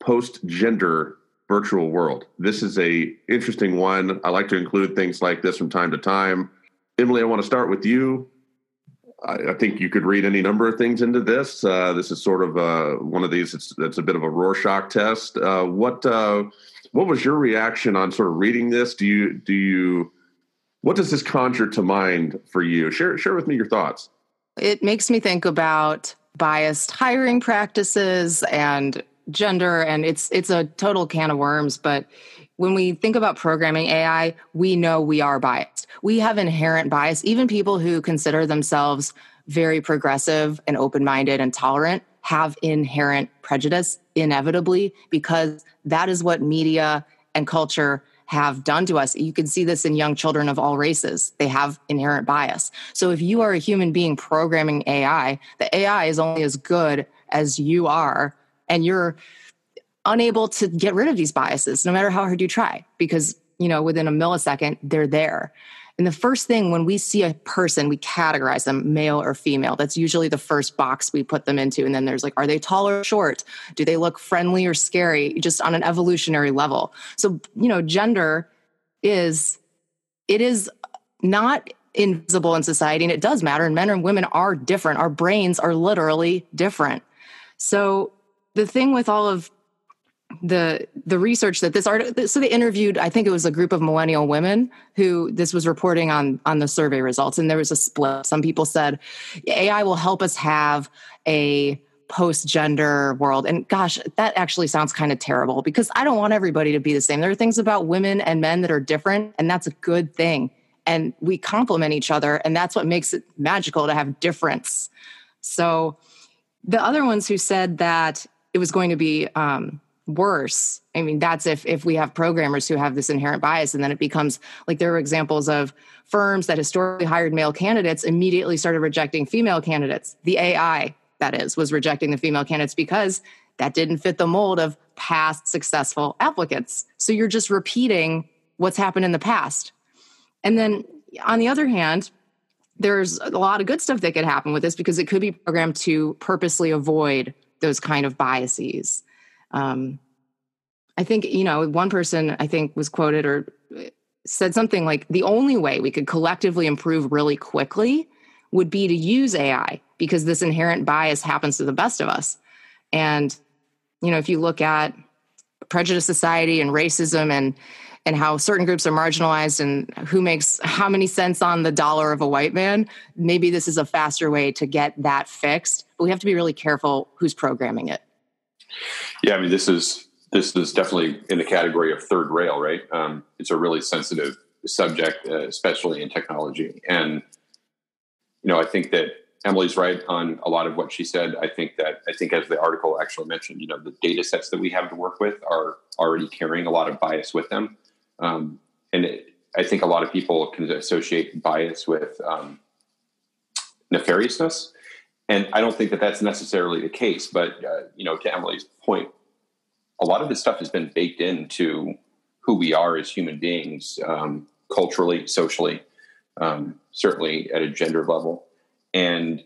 post gender virtual world? This is a interesting one. I like to include things like this from time to time. Emily, I want to start with you. I, think you could read any number of things into this. Uh, this is sort of uh, one of these. It's, it's a bit of a Rorschach test. Uh, what uh, what was your reaction on sort of reading this? Do you do you what does this conjure to mind for you? Share share with me your thoughts. It makes me think about biased hiring practices and gender, and it's it's a total can of worms. But when we think about programming AI, we know we are biased. We have inherent bias. Even people who consider themselves very progressive and open minded and tolerant have inherent prejudice inevitably because that is what media and culture have done to us. You can see this in young children of all races. They have inherent bias. So if you are a human being programming AI, the AI is only as good as you are and you're unable to get rid of these biases no matter how hard you try because you know within a millisecond they're there. And the first thing when we see a person we categorize them male or female. That's usually the first box we put them into. And then there's like are they tall or short? Do they look friendly or scary? Just on an evolutionary level. So you know gender is it is not invisible in society and it does matter. And men and women are different. Our brains are literally different. So the thing with all of the the research that this art so they interviewed i think it was a group of millennial women who this was reporting on on the survey results. And there was a split. Some people said ai will help us have a post gender world. And gosh that actually sounds kind of terrible because i don't want everybody to be the same. There are things about women and men that are different and that's a good thing. And we complement each other and that's what makes it magical to have difference. So the other ones who said that it was going to be um, worse. I mean that's if if we have programmers who have this inherent bias and then it becomes like there are examples of firms that historically hired male candidates immediately started rejecting female candidates. The ai that is was rejecting the female candidates because that didn't fit the mold of past successful applicants. So you're just repeating what's happened in the past. And then on the other hand there's a lot of good stuff that could happen with this because it could be programmed to purposely avoid those kind of biases um, I think, you know, one person I think was quoted or uh, said something like the only way we could collectively improve really quickly would be to use AI because this inherent bias happens to the best of us. And, you know, if you look at prejudice society and racism and and how certain groups are marginalized and who makes how many cents on the dollar of a white man maybe this is a faster way to get that fixed but we have to be really careful who's programming it yeah i mean this is this is definitely in the category of third rail right? Um, it's a really sensitive subject uh, especially in technology. And you know i think that Emily's right on a lot of what she said. I think that I think as the article actually mentioned, you know, the data sets that we have to work with are already carrying a lot of bias with them, um, and it, I think a lot of people can associate bias with um, nefariousness, and I don't think that that's necessarily the case. But uh, you know, to Emily's point, a lot of this stuff has been baked into who we are as human beings, um, culturally, socially, um, certainly at a gender level and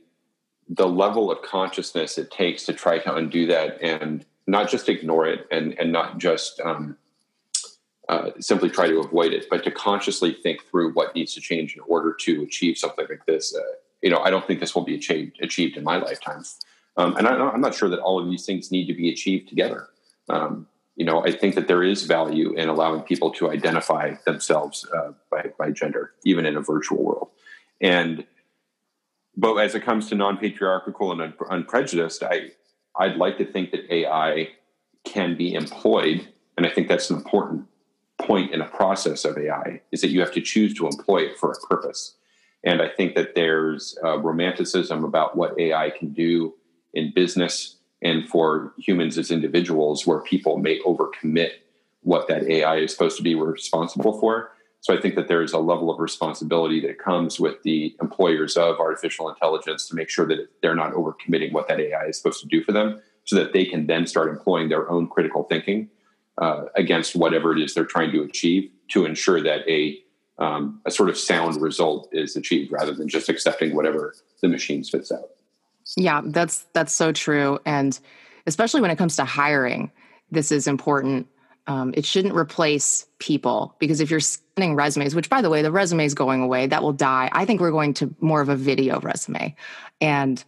the level of consciousness it takes to try to undo that and not just ignore it and and not just um, uh, simply try to avoid it, but to consciously think through what needs to change in order to achieve something like this. Uh, you know, I don't think this will be achieved achieved in my lifetime, um, and I, am not sure that all of these things need to be achieved together. Um, you know, I think that there is value in allowing people to identify themselves uh, by, by gender, even in a virtual world, and but as it comes to non-patriarchal and un- unprejudiced, I I'd like to think that AI can be employed, and I think that's an important point in a process of AI is that you have to choose to employ it for a purpose. And I think that there's romanticism about what AI can do in business and for humans as individuals, where people may overcommit what that AI is supposed to be responsible for. So I think that there is a level of responsibility that comes with the employers of artificial intelligence to make sure that they're not overcommitting what that AI is supposed to do for them, so that they can then start employing their own critical thinking uh, against whatever it is they're trying to achieve to ensure that a um, a sort of sound result is achieved rather than just accepting whatever the machine spits out. Yeah, that's that's so true, and especially when it comes to hiring, this is important um, it shouldn't replace people because if you're scanning resumes, which by the way, the resume is going away, that will die. I think we're going to more of a video resume. And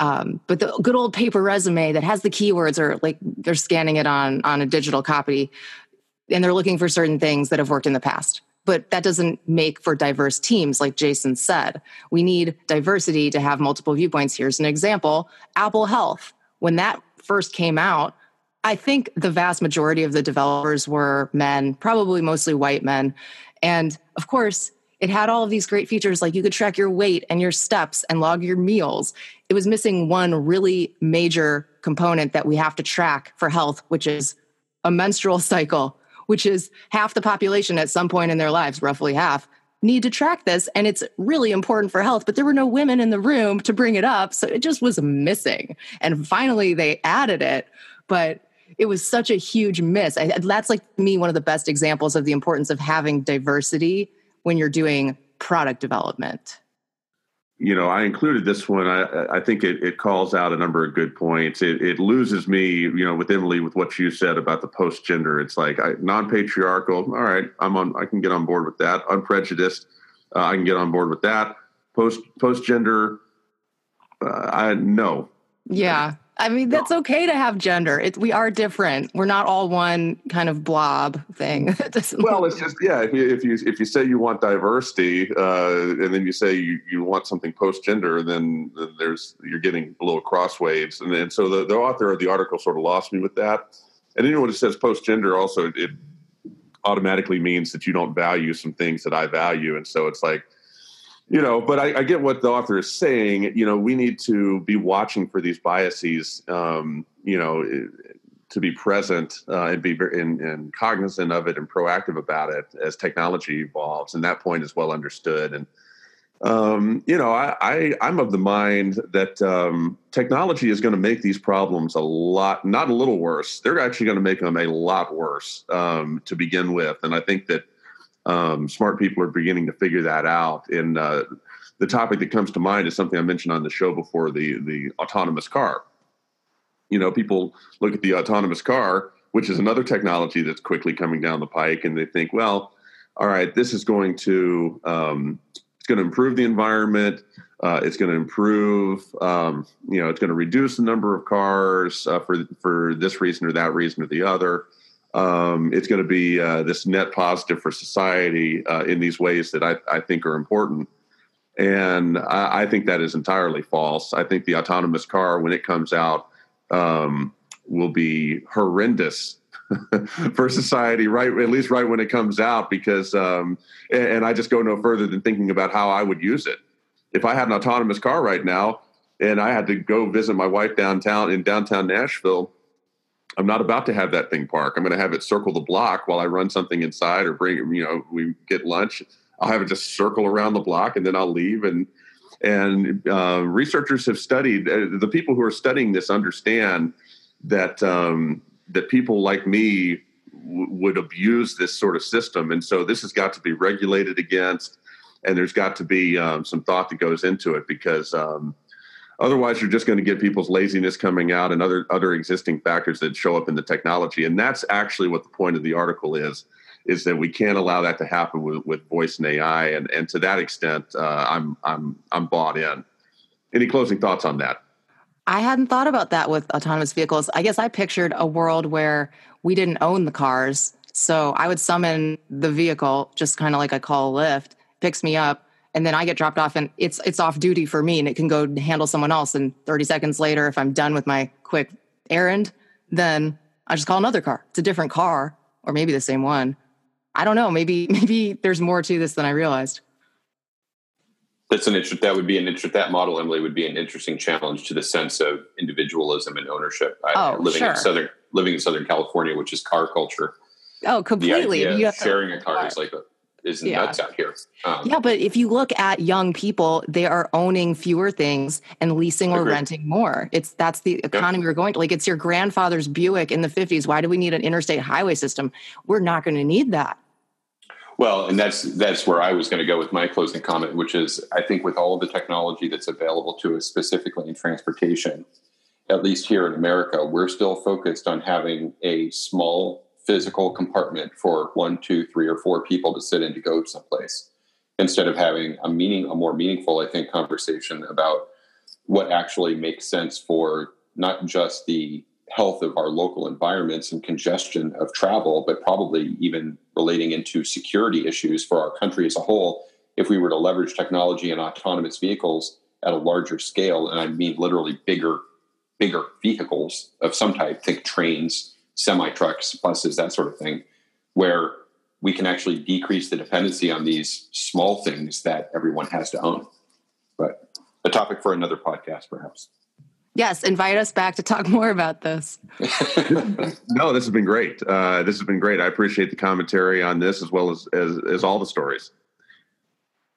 um, but the good old paper resume that has the keywords or like they're scanning it on on a digital copy and they're looking for certain things that have worked in the past but that doesn't make for diverse teams like jason said we need diversity to have multiple viewpoints here's an example apple health when that first came out I think the vast majority of the developers were men, probably mostly white men. And of course, it had all of these great features like you could track your weight and your steps and log your meals. It was missing one really major component that we have to track for health, which is a menstrual cycle, which is half the population at some point in their lives, roughly half, need to track this. And it's really important for health, but there were no women in the room to bring it up. So it just was missing. And finally, they added it. But it was such a huge miss. I, that's like me one of the best examples of the importance of having diversity when you're doing product development. You know, I included this one. I, I think it, it calls out a number of good points. It, it loses me, you know, with Emily with what you said about the post gender. It's like I, non-patriarchal. All right, I'm on. I can get on board with that. Unprejudiced. Uh, I can get on board with that. Post post gender. Uh, I no. Yeah, I mean, that's okay to have gender. It, we are different. We're not all one kind of blob thing. [LAUGHS] well, it's just yeah. If you if you if you say you want diversity, uh, and then you say you, you want something post gender, then, then there's you're getting a little crosswaves. And, and so the, the author of the article sort of lost me with that. And anyone who says post gender also it automatically means that you don't value some things that I value, and so it's like you know but I, I, get what the author is saying. You know we need to be watching for these biases um, you know to be present uh, and be and, cognizant of it and proactive about it as technology evolves and that point is well understood. And um, you know I, I am of the mind that um, technology is going to make these problems a lot not a little worse. They're actually going to make them a lot worse um, to begin with. And i think that um, smart people are beginning to figure that out. And uh, the topic that comes to mind is something I mentioned on the show before the the autonomous car. You know, people look at the autonomous car, which is another technology that's quickly coming down the pike, and they think, well, all right, this is going to um, it's going to improve the environment. Uh, it's going to improve, um, you know, it's going to reduce the number of cars uh, for for this reason or that reason or the other. Um, it's going to be uh, this net positive for society uh, in these ways that I, I think are important. And I, I, think that is entirely false. I think the autonomous car, when it comes out, um, will be horrendous [LAUGHS] for society, right? At least right when it comes out, because, um, and, and I just go no further than thinking about how I would use it. If I had an autonomous car right now and I had to go visit my wife downtown in downtown Nashville, I'm not about to have that thing park. I'm going to have it circle the block while I run something inside or bring, you know, we get lunch. I'll have it just circle around the block and then I'll leave. And and uh, researchers have studied uh, the people who are studying this understand that um, that people like me w- would abuse this sort of system, and so this has got to be regulated against, and there's got to be um, some thought that goes into it because um, otherwise you're just going to get people's laziness coming out and other other existing factors that show up in the technology, and that's actually what the point of the article is is that we can't allow that to happen with, with voice and AI. And, and to that extent, uh, I'm, I'm, I'm bought in. Any closing thoughts on that? I hadn't thought about that with autonomous vehicles. I guess I pictured a world where we didn't own the cars. So I would summon the vehicle, just kind of like I call Lyft, picks me up, and then I get dropped off and it's it's off duty for me and it can go handle someone else. And 30 seconds later, if I'm done with my quick errand, then I just call another car. It's a different car, or maybe the same one. I don't know. Maybe [LAUGHS] maybe there's more to this than I realized. That's an interest. That would be an interest. That model, Emily, would be an interesting challenge to the sense of individualism and ownership. Oh, living sure. in southern living in Southern California, which is car culture. Oh, completely. The idea sharing a car is like a, is yeah. nuts out here. Um, yeah, but if you look at young people, they are owning fewer things and leasing or renting more. It's that's the economy we're going to. Like it's your grandfather's Buick in the 50s. Why do we need an interstate highway system? We're not going to need that. Well, and that's that's where I was going to go with my closing comment, which is I think with all of the technology that's available to us, specifically in transportation, at least here in America, we're still focused on having a small physical compartment for one, two, three, or four people to sit in to go someplace, instead of having a meaning, a more meaningful, I think, conversation about what actually makes sense for not just the health of our local environments and congestion of travel, but probably even relating into security issues for our country as a whole. If we were to leverage technology and autonomous vehicles at a larger scale, and I mean literally bigger, bigger vehicles of some type, think trains, semi trucks, buses, that sort of thing, where we can actually decrease the dependency on these small things that everyone has to own. But a topic for another podcast, perhaps. Yes, invite us back to talk [LAUGHS] more about this. [LAUGHS] no, this has been great. Uh, this has been great. I appreciate the commentary on this as well as, as, as all the stories.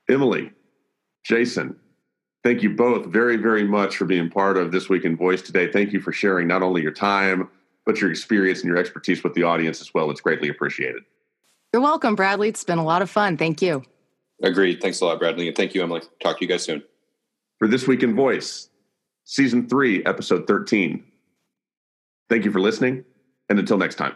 Emily, Jason, thank you both very, very much for being part of This Week in Voice today. Thank you for sharing not only your time, but your experience and your expertise with the audience as well. It's greatly appreciated. You're welcome, Bradley. It's been a lot of fun. Thank you. Agreed. Thanks a lot, Bradley. And thank you, Emily. Talk to you guys soon. For This Week in Voice, season three, episode 13. Thank you for listening, and until next time.